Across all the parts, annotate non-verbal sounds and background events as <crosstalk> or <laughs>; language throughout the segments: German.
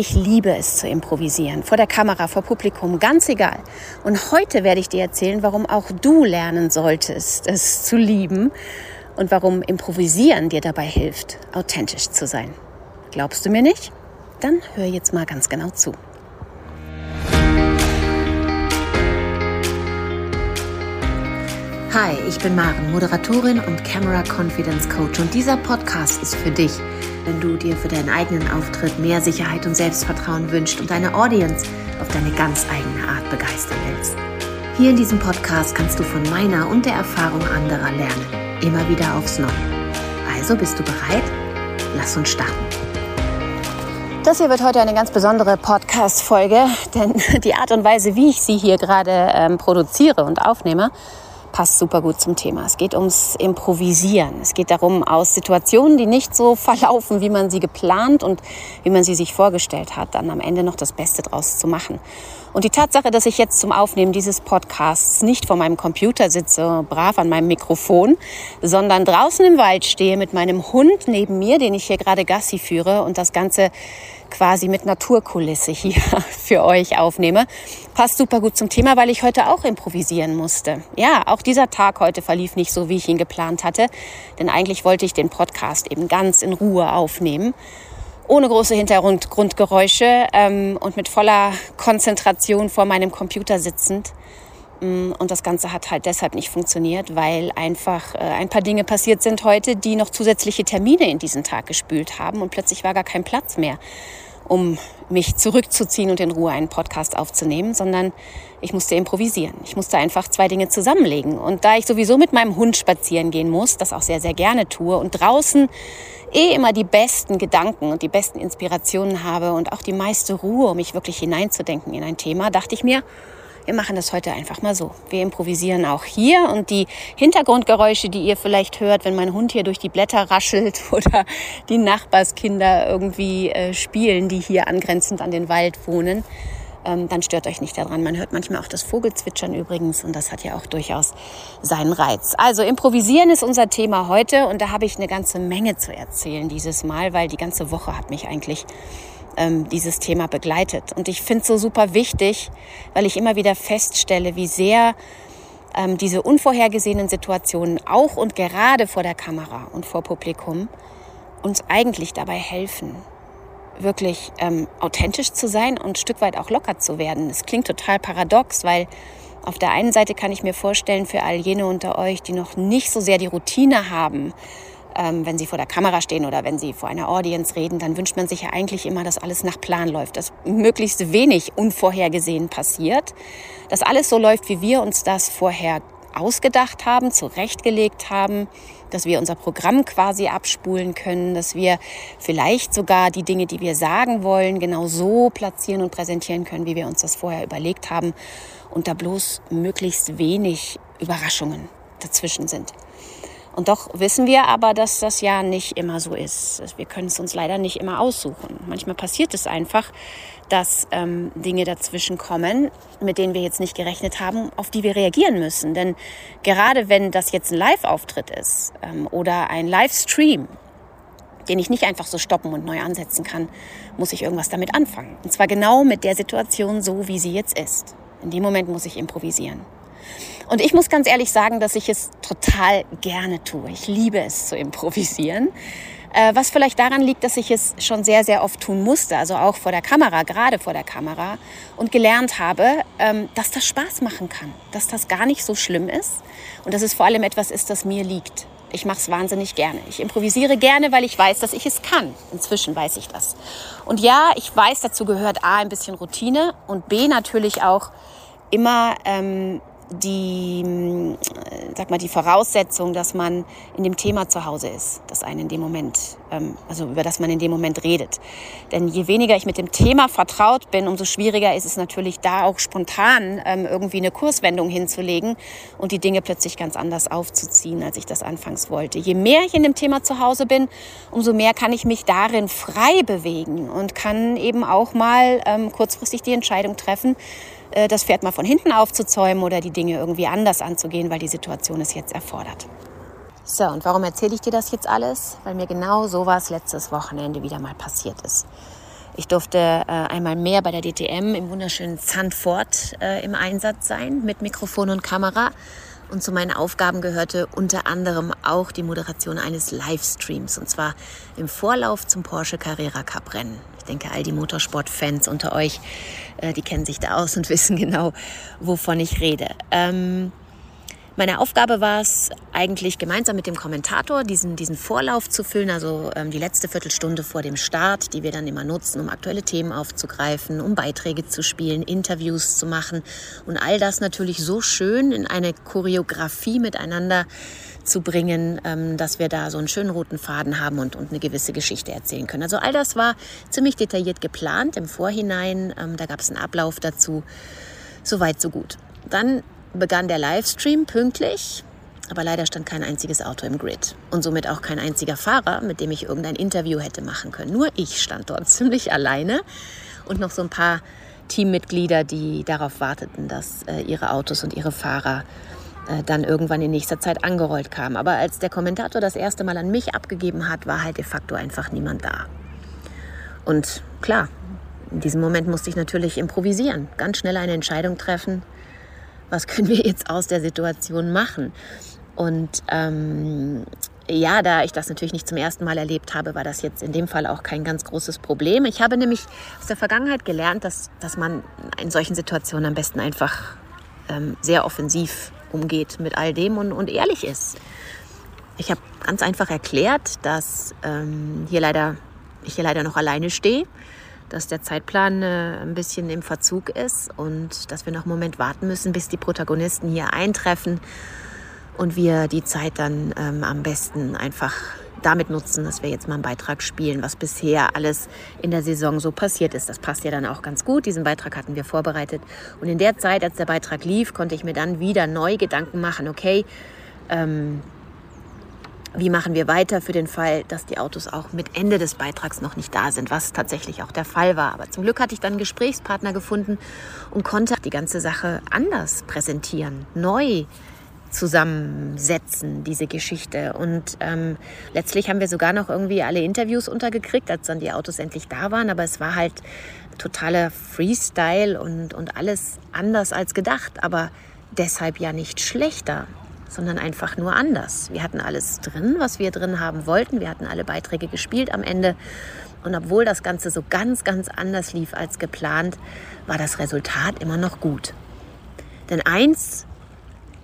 Ich liebe es zu improvisieren, vor der Kamera, vor Publikum, ganz egal. Und heute werde ich dir erzählen, warum auch du lernen solltest, es zu lieben und warum Improvisieren dir dabei hilft, authentisch zu sein. Glaubst du mir nicht? Dann hör jetzt mal ganz genau zu. Hi, ich bin Maren, Moderatorin und Camera Confidence Coach und dieser Podcast ist für dich, wenn du dir für deinen eigenen Auftritt mehr Sicherheit und Selbstvertrauen wünschst und deine Audience auf deine ganz eigene Art begeistern willst. Hier in diesem Podcast kannst du von meiner und der Erfahrung anderer lernen, immer wieder aufs Neue. Also bist du bereit? Lass uns starten. Das hier wird heute eine ganz besondere Podcast-Folge, denn <laughs> die Art und Weise, wie ich sie hier gerade ähm, produziere und aufnehme, passt super gut zum Thema. Es geht ums Improvisieren. Es geht darum, aus Situationen, die nicht so verlaufen, wie man sie geplant und wie man sie sich vorgestellt hat, dann am Ende noch das Beste draus zu machen. Und die Tatsache, dass ich jetzt zum Aufnehmen dieses Podcasts nicht vor meinem Computer sitze, brav an meinem Mikrofon, sondern draußen im Wald stehe mit meinem Hund neben mir, den ich hier gerade Gassi führe und das Ganze quasi mit Naturkulisse hier <laughs> für euch aufnehme. Passt super gut zum Thema, weil ich heute auch improvisieren musste. Ja, auch dieser Tag heute verlief nicht so, wie ich ihn geplant hatte, denn eigentlich wollte ich den Podcast eben ganz in Ruhe aufnehmen ohne große Hintergrundgeräusche ähm, und mit voller Konzentration vor meinem Computer sitzend. Mm, und das Ganze hat halt deshalb nicht funktioniert, weil einfach äh, ein paar Dinge passiert sind heute, die noch zusätzliche Termine in diesen Tag gespült haben und plötzlich war gar kein Platz mehr, um mich zurückzuziehen und in Ruhe einen Podcast aufzunehmen, sondern ich musste improvisieren. Ich musste einfach zwei Dinge zusammenlegen. Und da ich sowieso mit meinem Hund spazieren gehen muss, das auch sehr, sehr gerne tue und draußen eh immer die besten Gedanken und die besten Inspirationen habe und auch die meiste Ruhe, um mich wirklich hineinzudenken in ein Thema, dachte ich mir, wir machen das heute einfach mal so. Wir improvisieren auch hier und die Hintergrundgeräusche, die ihr vielleicht hört, wenn mein Hund hier durch die Blätter raschelt <laughs> oder die Nachbarskinder irgendwie äh, spielen, die hier angrenzend an den Wald wohnen, ähm, dann stört euch nicht daran. Man hört manchmal auch das Vogelzwitschern übrigens und das hat ja auch durchaus seinen Reiz. Also improvisieren ist unser Thema heute und da habe ich eine ganze Menge zu erzählen dieses Mal, weil die ganze Woche hat mich eigentlich ähm, dieses Thema begleitet. Und ich finde es so super wichtig, weil ich immer wieder feststelle, wie sehr ähm, diese unvorhergesehenen Situationen auch und gerade vor der Kamera und vor Publikum uns eigentlich dabei helfen, wirklich ähm, authentisch zu sein und ein Stück weit auch locker zu werden. Es klingt total paradox, weil auf der einen Seite kann ich mir vorstellen, für all jene unter euch, die noch nicht so sehr die Routine haben, ähm, wenn sie vor der Kamera stehen oder wenn sie vor einer Audience reden, dann wünscht man sich ja eigentlich immer, dass alles nach Plan läuft, dass möglichst wenig unvorhergesehen passiert, dass alles so läuft, wie wir uns das vorher ausgedacht haben, zurechtgelegt haben, dass wir unser Programm quasi abspulen können, dass wir vielleicht sogar die Dinge, die wir sagen wollen, genau so platzieren und präsentieren können, wie wir uns das vorher überlegt haben und da bloß möglichst wenig Überraschungen dazwischen sind. Und doch wissen wir aber, dass das ja nicht immer so ist. Wir können es uns leider nicht immer aussuchen. Manchmal passiert es einfach, dass ähm, Dinge dazwischen kommen, mit denen wir jetzt nicht gerechnet haben, auf die wir reagieren müssen. Denn gerade wenn das jetzt ein Live-Auftritt ist ähm, oder ein Livestream, den ich nicht einfach so stoppen und neu ansetzen kann, muss ich irgendwas damit anfangen. Und zwar genau mit der Situation so, wie sie jetzt ist. In dem Moment muss ich improvisieren. Und ich muss ganz ehrlich sagen, dass ich es total gerne tue. Ich liebe es zu improvisieren. Äh, was vielleicht daran liegt, dass ich es schon sehr, sehr oft tun musste, also auch vor der Kamera, gerade vor der Kamera, und gelernt habe, ähm, dass das Spaß machen kann, dass das gar nicht so schlimm ist und dass es vor allem etwas ist, das mir liegt. Ich mache es wahnsinnig gerne. Ich improvisiere gerne, weil ich weiß, dass ich es kann. Inzwischen weiß ich das. Und ja, ich weiß, dazu gehört A, ein bisschen Routine und B, natürlich auch immer ähm, die, hm, sag mal, die Voraussetzung, dass man in dem Thema zu Hause ist, das einen in dem Moment, ähm, also über das man in dem Moment redet. Denn je weniger ich mit dem Thema vertraut bin, umso schwieriger ist es natürlich da auch spontan ähm, irgendwie eine Kurswendung hinzulegen und die Dinge plötzlich ganz anders aufzuziehen, als ich das anfangs wollte. Je mehr ich in dem Thema zu Hause bin, umso mehr kann ich mich darin frei bewegen und kann eben auch mal ähm, kurzfristig die Entscheidung treffen, äh, das Pferd mal von hinten aufzuzäumen oder die Dinge irgendwie anders anzugehen, weil die Situation es jetzt erfordert. So, und warum erzähle ich dir das jetzt alles? Weil mir genau sowas letztes Wochenende wieder mal passiert ist. Ich durfte äh, einmal mehr bei der DTM im wunderschönen Zandvoort äh, im Einsatz sein mit Mikrofon und Kamera. Und zu meinen Aufgaben gehörte unter anderem auch die Moderation eines Livestreams und zwar im Vorlauf zum Porsche Carrera Cup Rennen. Denke, all die Motorsport-Fans unter euch, äh, die kennen sich da aus und <laughs> wissen genau, wovon ich rede. Ähm, meine Aufgabe war es eigentlich gemeinsam mit dem Kommentator diesen, diesen Vorlauf zu füllen, also ähm, die letzte Viertelstunde vor dem Start, die wir dann immer nutzen, um aktuelle Themen aufzugreifen, um Beiträge zu spielen, Interviews zu machen und all das natürlich so schön in eine Choreografie miteinander zu bringen, ähm, dass wir da so einen schönen roten Faden haben und, und eine gewisse Geschichte erzählen können. Also all das war ziemlich detailliert geplant im Vorhinein. Ähm, da gab es einen Ablauf dazu. So weit, so gut. Dann begann der Livestream pünktlich, aber leider stand kein einziges Auto im Grid und somit auch kein einziger Fahrer, mit dem ich irgendein Interview hätte machen können. Nur ich stand dort <laughs> ziemlich alleine und noch so ein paar Teammitglieder, die darauf warteten, dass äh, ihre Autos und ihre Fahrer äh, dann irgendwann in nächster Zeit angerollt kamen. Aber als der Kommentator das erste Mal an mich abgegeben hat, war halt de facto einfach niemand da. Und klar, in diesem Moment musste ich natürlich improvisieren, ganz schnell eine Entscheidung treffen, was können wir jetzt aus der Situation machen? Und ähm, ja, da ich das natürlich nicht zum ersten Mal erlebt habe, war das jetzt in dem Fall auch kein ganz großes Problem. Ich habe nämlich aus der Vergangenheit gelernt, dass, dass man in solchen Situationen am besten einfach ähm, sehr offensiv umgeht mit all dem und, und ehrlich ist. Ich habe ganz einfach erklärt, dass ähm, hier leider, ich hier leider noch alleine stehe dass der Zeitplan äh, ein bisschen im Verzug ist und dass wir noch einen Moment warten müssen, bis die Protagonisten hier eintreffen und wir die Zeit dann ähm, am besten einfach damit nutzen, dass wir jetzt mal einen Beitrag spielen, was bisher alles in der Saison so passiert ist. Das passt ja dann auch ganz gut. Diesen Beitrag hatten wir vorbereitet. Und in der Zeit, als der Beitrag lief, konnte ich mir dann wieder neu Gedanken machen, okay, ähm, wie machen wir weiter für den Fall, dass die Autos auch mit Ende des Beitrags noch nicht da sind, was tatsächlich auch der Fall war. Aber zum Glück hatte ich dann einen Gesprächspartner gefunden und konnte die ganze Sache anders präsentieren, neu zusammensetzen, diese Geschichte. Und ähm, letztlich haben wir sogar noch irgendwie alle Interviews untergekriegt, als dann die Autos endlich da waren. Aber es war halt totaler Freestyle und, und alles anders als gedacht. Aber deshalb ja nicht schlechter sondern einfach nur anders. Wir hatten alles drin, was wir drin haben wollten. Wir hatten alle Beiträge gespielt am Ende. Und obwohl das Ganze so ganz, ganz anders lief als geplant, war das Resultat immer noch gut. Denn eins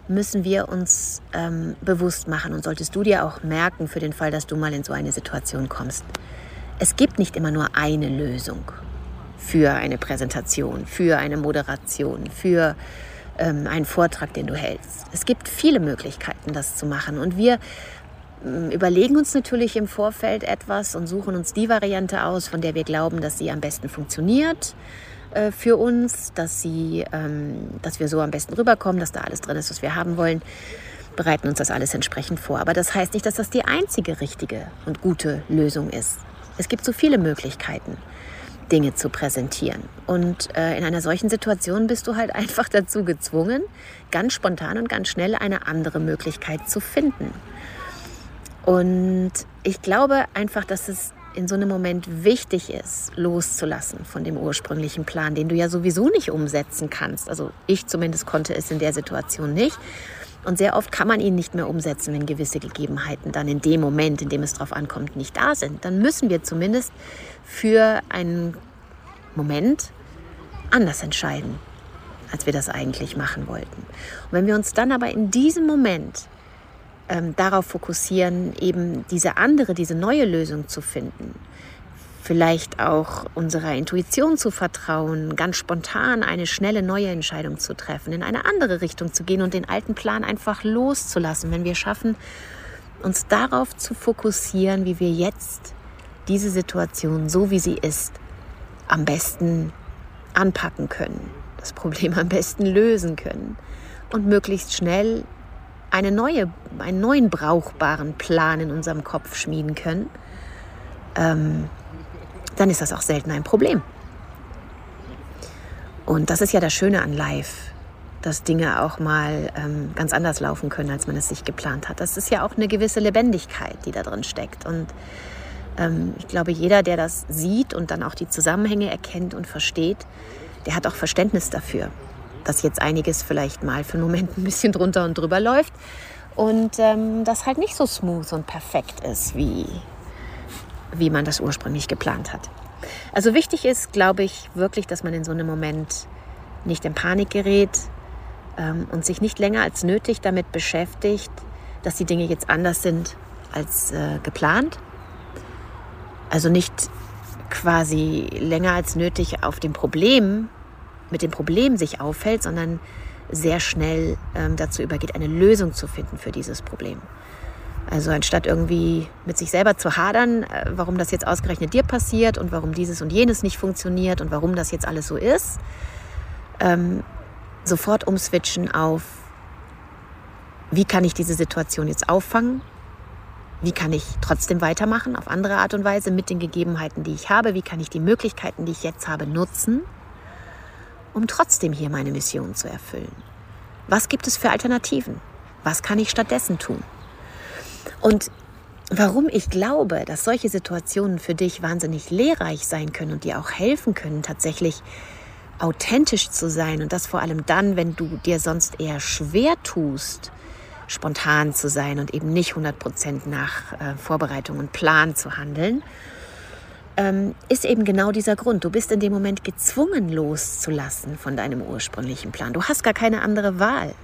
müssen wir uns ähm, bewusst machen und solltest du dir auch merken für den Fall, dass du mal in so eine Situation kommst. Es gibt nicht immer nur eine Lösung für eine Präsentation, für eine Moderation, für ähm, einen Vortrag, den du hältst. Es gibt viele Möglichkeiten, das zu machen. Und wir ähm, überlegen uns natürlich im Vorfeld etwas und suchen uns die Variante aus, von der wir glauben, dass sie am besten funktioniert äh, für uns, dass, sie, ähm, dass wir so am besten rüberkommen, dass da alles drin ist, was wir haben wollen bereiten uns das alles entsprechend vor. Aber das heißt nicht, dass das die einzige richtige und gute Lösung ist. Es gibt so viele Möglichkeiten. Dinge zu präsentieren. Und äh, in einer solchen Situation bist du halt <laughs> einfach dazu gezwungen, ganz spontan und ganz schnell eine andere Möglichkeit zu finden. Und ich glaube einfach, dass es in so einem Moment wichtig ist, loszulassen von dem ursprünglichen Plan, den du ja sowieso nicht umsetzen kannst. Also ich zumindest konnte es in der Situation nicht. Und sehr oft kann man ihn nicht mehr umsetzen, wenn gewisse Gegebenheiten dann in dem Moment, in dem es darauf ankommt, nicht da sind. Dann müssen wir zumindest für einen Moment anders entscheiden, als wir das eigentlich machen wollten. Und wenn wir uns dann aber in diesem Moment ähm, darauf fokussieren, eben diese andere, diese neue Lösung zu finden, vielleicht auch unserer Intuition zu vertrauen, ganz spontan eine schnelle neue Entscheidung zu treffen, in eine andere Richtung zu gehen und den alten Plan einfach loszulassen, wenn wir schaffen, uns darauf zu fokussieren, wie wir jetzt diese Situation, so wie sie ist, am besten anpacken können, das Problem am besten lösen können und möglichst schnell eine neue, einen neuen brauchbaren Plan in unserem Kopf schmieden können, ähm, dann ist das auch selten ein Problem. Und das ist ja das Schöne an Live, dass Dinge auch mal ähm, ganz anders laufen können, als man es sich geplant hat. Das ist ja auch eine gewisse Lebendigkeit, die da drin steckt. Und Ähm, ich glaube, jeder, der das sieht und dann auch die Zusammenhänge erkennt und versteht, der hat auch Verständnis dafür, dass jetzt einiges vielleicht mal für einen Moment ein bisschen drunter und drüber läuft und ähm, das halt nicht so smooth und perfekt ist, wie, wie man das ursprünglich geplant hat. Also wichtig ist, glaube ich, wirklich, dass man in so einem Moment nicht in Panik gerät ähm, und sich nicht länger als nötig damit beschäftigt, dass die Dinge jetzt anders sind als äh, geplant. Also nicht quasi länger als nötig auf dem Problem, mit dem Problem sich aufhält, sondern sehr schnell ähm, dazu übergeht, eine Lösung zu finden für dieses Problem. Also anstatt irgendwie mit sich selber zu hadern, äh, warum das jetzt ausgerechnet dir passiert und warum dieses und jenes nicht funktioniert und warum das jetzt alles so ist, ähm, sofort umswitchen auf, wie kann ich diese Situation jetzt auffangen? Wie kann ich trotzdem weitermachen auf andere Art und Weise mit den Gegebenheiten, die ich habe? Wie kann ich die Möglichkeiten, die ich jetzt habe, nutzen? Um trotzdem hier meine Mission zu erfüllen? Was gibt es für Alternativen? Was kann ich stattdessen tun? Und warum ich glaube, dass solche Situationen für dich wahnsinnig lehrreich sein können und dir auch helfen können, tatsächlich authentisch zu sein und das vor allem dann, wenn du dir sonst eher schwer tust, spontan zu sein und eben nicht 100% nach äh, Vorbereitung und Plan zu handeln, ähm, ist eben genau dieser Grund. Du bist in dem Moment gezwungen loszulassen von deinem ursprünglichen Plan. Du hast gar keine andere Wahl.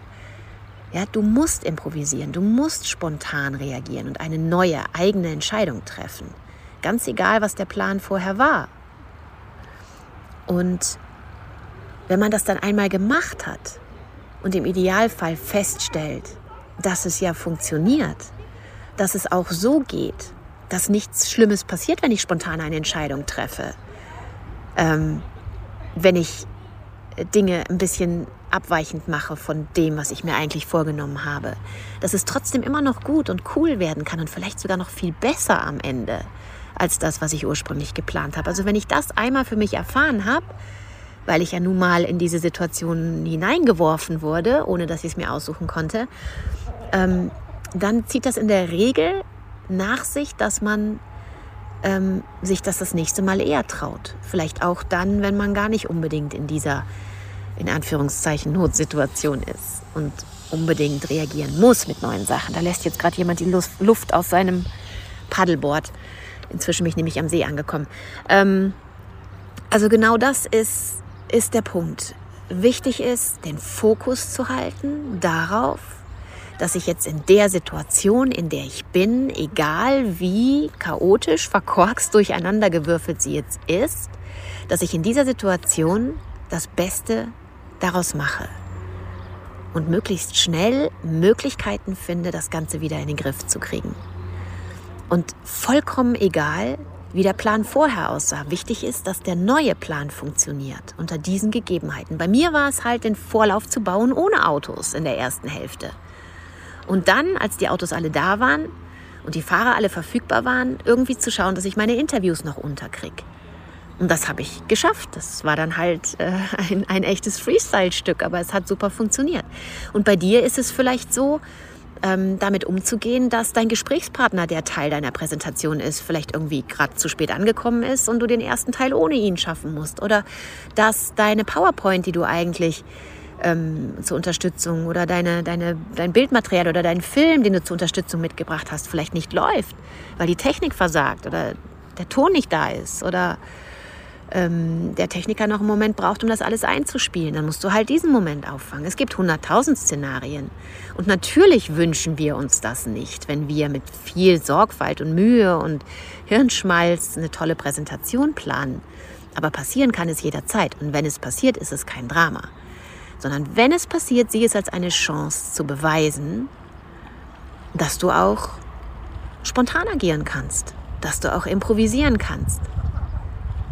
Ja, du musst improvisieren, du musst spontan reagieren und eine neue eigene Entscheidung treffen. Ganz egal, was der Plan vorher war. Und wenn man das dann einmal gemacht hat und im Idealfall feststellt, dass es ja funktioniert, dass es auch so geht, dass nichts Schlimmes passiert, wenn ich spontan eine Entscheidung treffe. Ähm, wenn ich Dinge ein bisschen abweichend mache von dem, was ich mir eigentlich vorgenommen habe. Dass es trotzdem immer noch gut und cool werden kann und vielleicht sogar noch viel besser am Ende als das, was ich ursprünglich geplant habe. Also wenn ich das einmal für mich erfahren habe, weil ich ja nun mal in diese Situation hineingeworfen wurde, ohne dass ich es mir aussuchen konnte, ähm, dann zieht das in der Regel nach sich, dass man ähm, sich das das nächste Mal eher traut. Vielleicht auch dann, wenn man gar nicht unbedingt in dieser, in Anführungszeichen, Notsituation ist und unbedingt reagieren muss mit neuen Sachen. Da lässt jetzt gerade jemand die Luft aus seinem Paddleboard. Inzwischen bin ich nämlich am See angekommen. Ähm, also genau das ist, ist der Punkt. Wichtig ist, den Fokus zu halten darauf, dass ich jetzt in der Situation, in der ich bin, egal wie chaotisch, verkorkst, durcheinandergewürfelt sie jetzt ist, dass ich in dieser Situation das Beste daraus mache und möglichst schnell Möglichkeiten finde, das Ganze wieder in den Griff zu kriegen. Und vollkommen egal, wie der Plan vorher aussah. Wichtig ist, dass der neue Plan funktioniert unter diesen Gegebenheiten. Bei mir war es halt, den Vorlauf zu bauen ohne Autos in der ersten Hälfte. Und dann, als die Autos alle da waren und die Fahrer alle verfügbar waren, irgendwie zu schauen, dass ich meine Interviews noch unterkriege. Und das habe ich geschafft. Das war dann halt äh, <laughs> ein, ein echtes Freestyle-Stück, aber es hat super funktioniert. Und bei dir ist es vielleicht so, ähm, damit umzugehen, dass dein Gesprächspartner, der Teil deiner Präsentation ist, vielleicht irgendwie gerade zu spät angekommen ist und du den ersten Teil ohne ihn schaffen musst. Oder dass deine PowerPoint, die du eigentlich ähm, zur Unterstützung oder deine, deine, dein Bildmaterial oder dein Film, den du zur Unterstützung mitgebracht hast, vielleicht nicht läuft, weil die Technik versagt oder der Ton nicht da ist oder ähm, der Techniker noch einen Moment braucht, um das alles einzuspielen. Dann musst du halt diesen Moment auffangen. Es gibt hunderttausend Szenarien. Und natürlich wünschen wir uns das nicht, wenn wir mit viel Sorgfalt und Mühe und Hirnschmalz eine tolle Präsentation planen. Aber passieren kann es jederzeit. Und wenn es passiert, ist es kein Drama sondern wenn es passiert, sieh es als eine Chance zu beweisen, dass du auch spontan agieren kannst, dass du auch improvisieren kannst,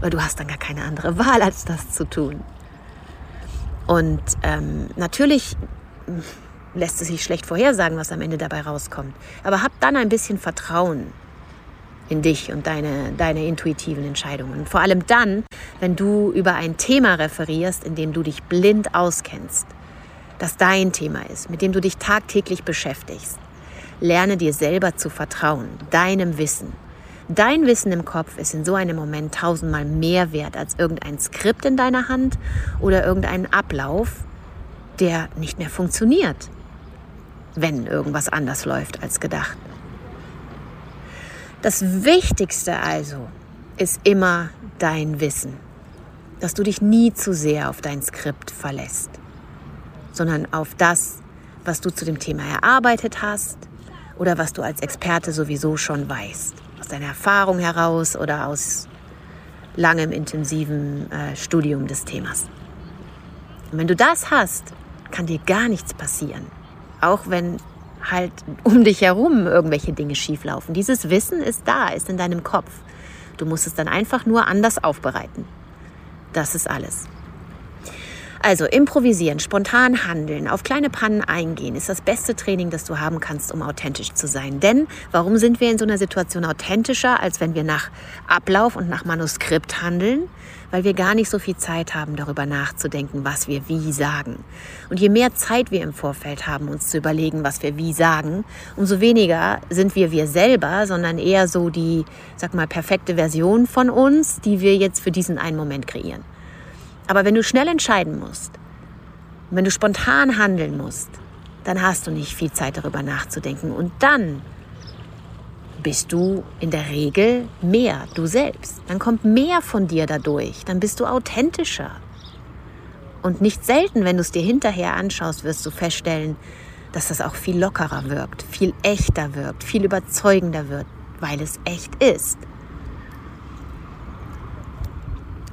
weil du hast dann gar keine andere Wahl, als das zu tun. Und ähm, natürlich lässt es sich schlecht vorhersagen, was am Ende dabei rauskommt. Aber hab dann ein bisschen Vertrauen in dich und deine, deine intuitiven Entscheidungen. Vor allem dann, wenn du über ein Thema referierst, in dem du dich blind auskennst, das dein Thema ist, mit dem du dich tagtäglich beschäftigst. Lerne dir selber zu vertrauen, deinem Wissen, Dein Wissen im Kopf ist in so einem Moment tausendmal mehr wert als irgendein Skript in deiner Hand oder irgendein Ablauf, der nicht mehr funktioniert, wenn irgendwas anders läuft als gedacht. Das Wichtigste also ist immer dein Wissen, dass du dich nie zu sehr auf dein Skript verlässt, sondern auf das, was du zu dem Thema erarbeitet hast oder was du als Experte sowieso schon weißt aus deiner Erfahrung heraus oder aus langem intensiven äh, Studium des Themas. Und wenn du das hast, kann dir gar nichts passieren. Auch wenn halt um dich herum irgendwelche Dinge schieflaufen. Dieses Wissen ist da, ist in deinem Kopf. Du musst es dann einfach nur anders aufbereiten. Das ist alles. Also improvisieren, spontan handeln, auf kleine Pannen eingehen, ist das beste Training, das du haben kannst, um authentisch zu sein. Denn warum sind wir in so einer Situation authentischer, als wenn wir nach Ablauf und nach Manuskript handeln? Weil wir gar nicht so viel Zeit haben, darüber nachzudenken, was wir wie sagen. Und je mehr Zeit wir im Vorfeld haben, uns zu überlegen, was wir wie sagen, umso weniger sind wir wir selber, sondern eher so die, sag mal, perfekte Version von uns, die wir jetzt für diesen einen Moment kreieren. Aber wenn du schnell entscheiden musst, wenn du spontan handeln musst, dann hast du nicht viel Zeit darüber nachzudenken. Und dann bist du in der Regel mehr du selbst. Dann kommt mehr von dir dadurch. Dann bist du authentischer. Und nicht selten, wenn du es dir hinterher anschaust, wirst du feststellen, dass das auch viel lockerer wirkt, viel echter wirkt, viel überzeugender wird, weil es echt ist.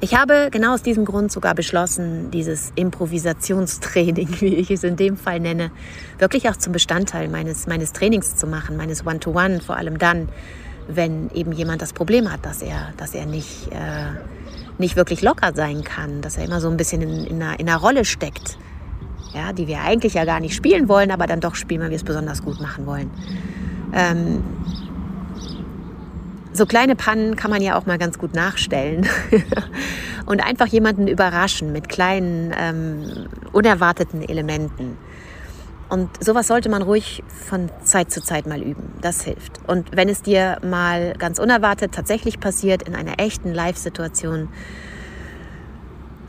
Ich habe genau aus diesem Grund sogar beschlossen, dieses Improvisationstraining, <laughs> wie ich es in dem Fall nenne, wirklich auch zum Bestandteil meines, meines Trainings zu machen, meines One-to-One, -One, vor allem dann, wenn eben jemand das Problem hat, dass er, dass er nicht, äh, nicht wirklich locker sein kann, dass er immer so ein bisschen in, in, einer, in einer Rolle steckt, ja, die wir eigentlich ja gar nicht spielen wollen, aber dann doch spielen, weil wir es besonders gut machen wollen. Ähm, so kleine Pannen kann man ja auch mal ganz gut nachstellen <laughs> und einfach jemanden überraschen mit kleinen, ähm, unerwarteten Elementen. Und sowas sollte man ruhig von Zeit zu Zeit mal üben. Das hilft. Und wenn es dir mal ganz unerwartet tatsächlich passiert in einer echten Live-Situation,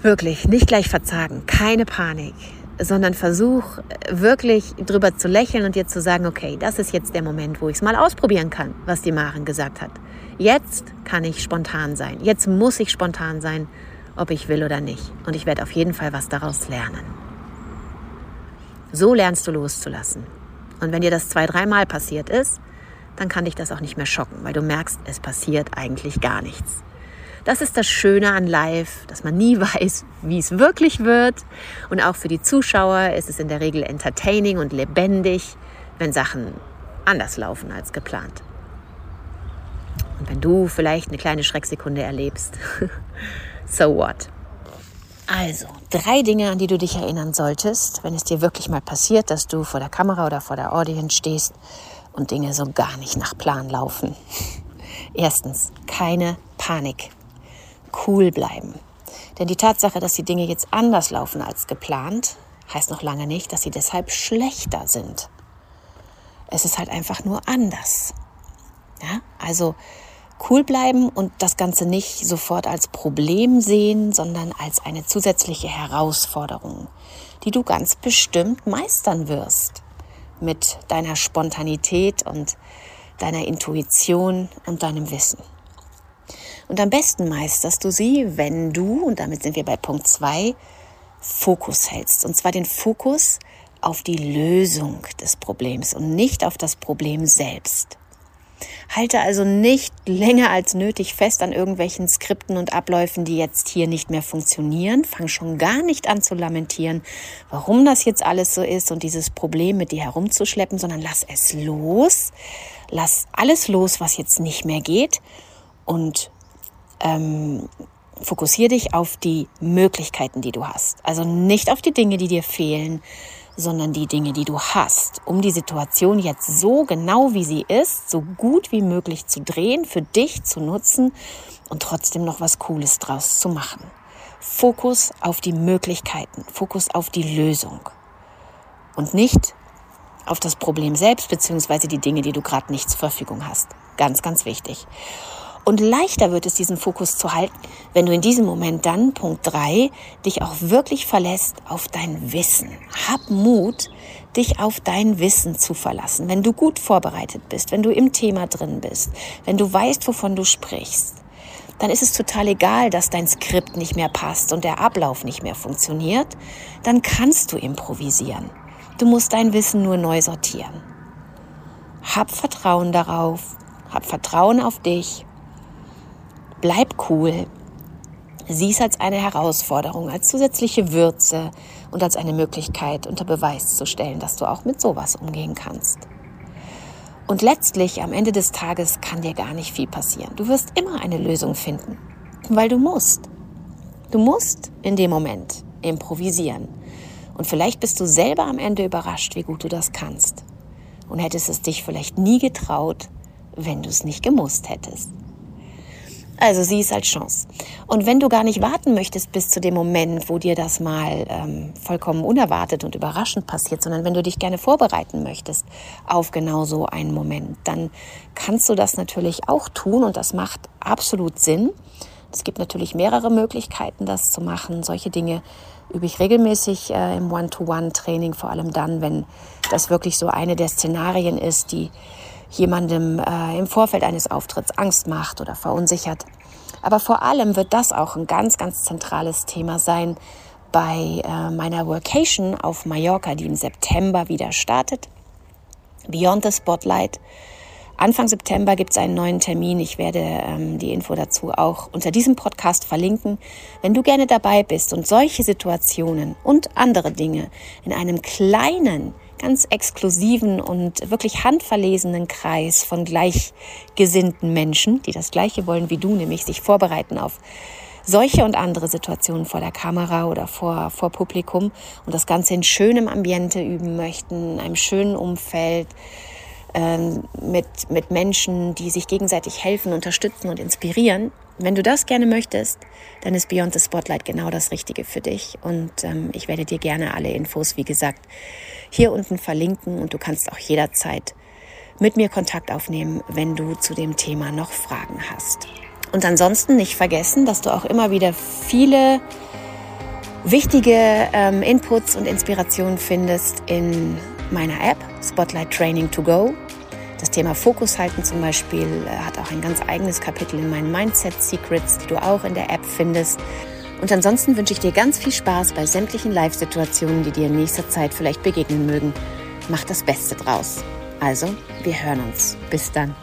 wirklich nicht gleich verzagen, keine Panik sondern versuch wirklich drüber zu lächeln und dir zu sagen, okay, das ist jetzt der Moment, wo ich es mal ausprobieren kann, was die Maren gesagt hat. Jetzt kann ich spontan sein. Jetzt muss ich spontan sein, ob ich will oder nicht. Und ich werde auf jeden Fall was daraus lernen. So lernst du loszulassen. Und wenn dir das zwei, dreimal passiert ist, dann kann dich das auch nicht mehr schocken, weil du merkst, es passiert eigentlich gar nichts. Das ist das Schöne an Live, dass man nie <laughs> weiß, wie es wirklich wird. Und auch für die Zuschauer ist es in der Regel entertaining und lebendig, wenn Sachen anders laufen als geplant. Und wenn du vielleicht eine kleine Schrecksekunde erlebst, <laughs> so what? Also, drei Dinge, an die du dich erinnern solltest, wenn es dir wirklich mal passiert, dass du vor der Kamera oder vor der Audience stehst und Dinge so gar nicht nach Plan laufen. <laughs> Erstens, keine Panik cool bleiben. Denn die Tatsache, dass die Dinge jetzt anders laufen als geplant, heißt noch lange nicht, dass sie deshalb schlechter sind. Es ist halt einfach nur anders. Ja? Also cool bleiben und das Ganze nicht sofort als Problem sehen, sondern als eine zusätzliche Herausforderung, die du ganz bestimmt meistern wirst mit deiner Spontanität und deiner Intuition und deinem Wissen. Und am besten meisterst du sie, wenn du, und damit sind wir bei Punkt zwei, Fokus hältst. Und zwar den Fokus auf die Lösung des Problems und nicht auf das Problem selbst. Halte also nicht länger als nötig fest an irgendwelchen Skripten und Abläufen, die jetzt hier nicht mehr funktionieren. Fang schon gar nicht an zu lamentieren, warum das jetzt alles so ist und dieses Problem mit dir herumzuschleppen, sondern lass es los. Lass alles los, was jetzt nicht mehr geht und ähm, fokussiere dich auf die Möglichkeiten, die du hast. Also nicht auf die Dinge, die dir fehlen, sondern die Dinge, die du hast, um die Situation jetzt so genau wie sie ist, so gut wie möglich zu drehen, für dich zu nutzen und trotzdem noch was Cooles draus zu machen. Fokus auf die Möglichkeiten, Fokus auf die Lösung und nicht auf das Problem selbst beziehungsweise die Dinge, die du gerade nicht zur Verfügung hast. Ganz, ganz wichtig. Und leichter wird es, diesen Fokus zu halten, wenn du in diesem Moment dann, Punkt drei dich auch wirklich verlässt auf dein Wissen. Hab Mut, dich auf dein Wissen zu verlassen. Wenn du gut vorbereitet bist, wenn du im Thema drin bist, wenn du weißt, wovon du sprichst, dann ist es total egal, dass dein Skript nicht mehr passt und der Ablauf nicht mehr funktioniert. Dann kannst du improvisieren. Du musst dein Wissen nur neu sortieren. Hab Vertrauen darauf, hab Vertrauen auf dich Bleib cool. Sieh es als eine Herausforderung, als zusätzliche Würze und als eine Möglichkeit unter Beweis zu stellen, dass du auch mit sowas umgehen kannst. Und letztlich am Ende des Tages kann dir gar nicht viel passieren. Du wirst immer eine Lösung finden, weil du musst. Du musst in dem Moment improvisieren. Und vielleicht bist du selber am Ende überrascht, wie gut du das kannst. Und hättest es dich vielleicht nie getraut, wenn du es nicht gemusst hättest. Also sieh es als Chance. Und wenn du gar nicht warten möchtest bis zu dem Moment, wo dir das mal ähm, vollkommen unerwartet und überraschend passiert, sondern wenn du dich gerne vorbereiten möchtest auf genau so einen Moment, dann kannst du das natürlich auch tun und das macht absolut Sinn. Es gibt natürlich mehrere Möglichkeiten, das zu machen. Solche Dinge übe ich regelmäßig äh, im One-to-One-Training, vor allem dann, wenn das wirklich so eine der Szenarien ist, die jemandem äh, im Vorfeld eines Auftritts Angst macht oder verunsichert. Aber vor allem wird das auch ein ganz, ganz zentrales Thema sein bei äh, meiner Workation auf Mallorca, die im September wieder startet. Beyond the Spotlight. Anfang September gibt es einen neuen Termin. Ich werde ähm, die Info dazu auch unter diesem Podcast verlinken. Wenn du gerne dabei bist und solche Situationen und andere Dinge in einem kleinen ganz exklusiven und wirklich handverlesenen Kreis von gleichgesinnten Menschen, die das Gleiche wollen wie du, nämlich sich vorbereiten auf solche und andere Situationen vor der Kamera oder vor, vor Publikum und das Ganze in schönem Ambiente üben möchten, in einem schönen Umfeld, ähm, mit, mit Menschen, die sich gegenseitig helfen, unterstützen und inspirieren. Wenn du das gerne möchtest, dann ist Beyond the Spotlight genau das Richtige für dich. Und ähm, ich werde dir gerne alle Infos, wie gesagt, hier unten verlinken und du kannst auch jederzeit mit mir Kontakt aufnehmen, wenn du zu dem Thema noch Fragen hast. Und ansonsten nicht vergessen, dass du auch immer wieder viele wichtige ähm, Inputs und Inspirationen findest in meiner App Spotlight Training to Go. Das Thema Fokus halten zum Beispiel äh, hat auch ein ganz eigenes Kapitel in meinen Mindset Secrets, die du auch in der App findest. Und ansonsten wünsche ich dir ganz viel Spaß bei sämtlichen Live-Situationen, die dir in nächster Zeit vielleicht begegnen mögen. Mach das Beste draus. Also, wir hören uns. Bis dann.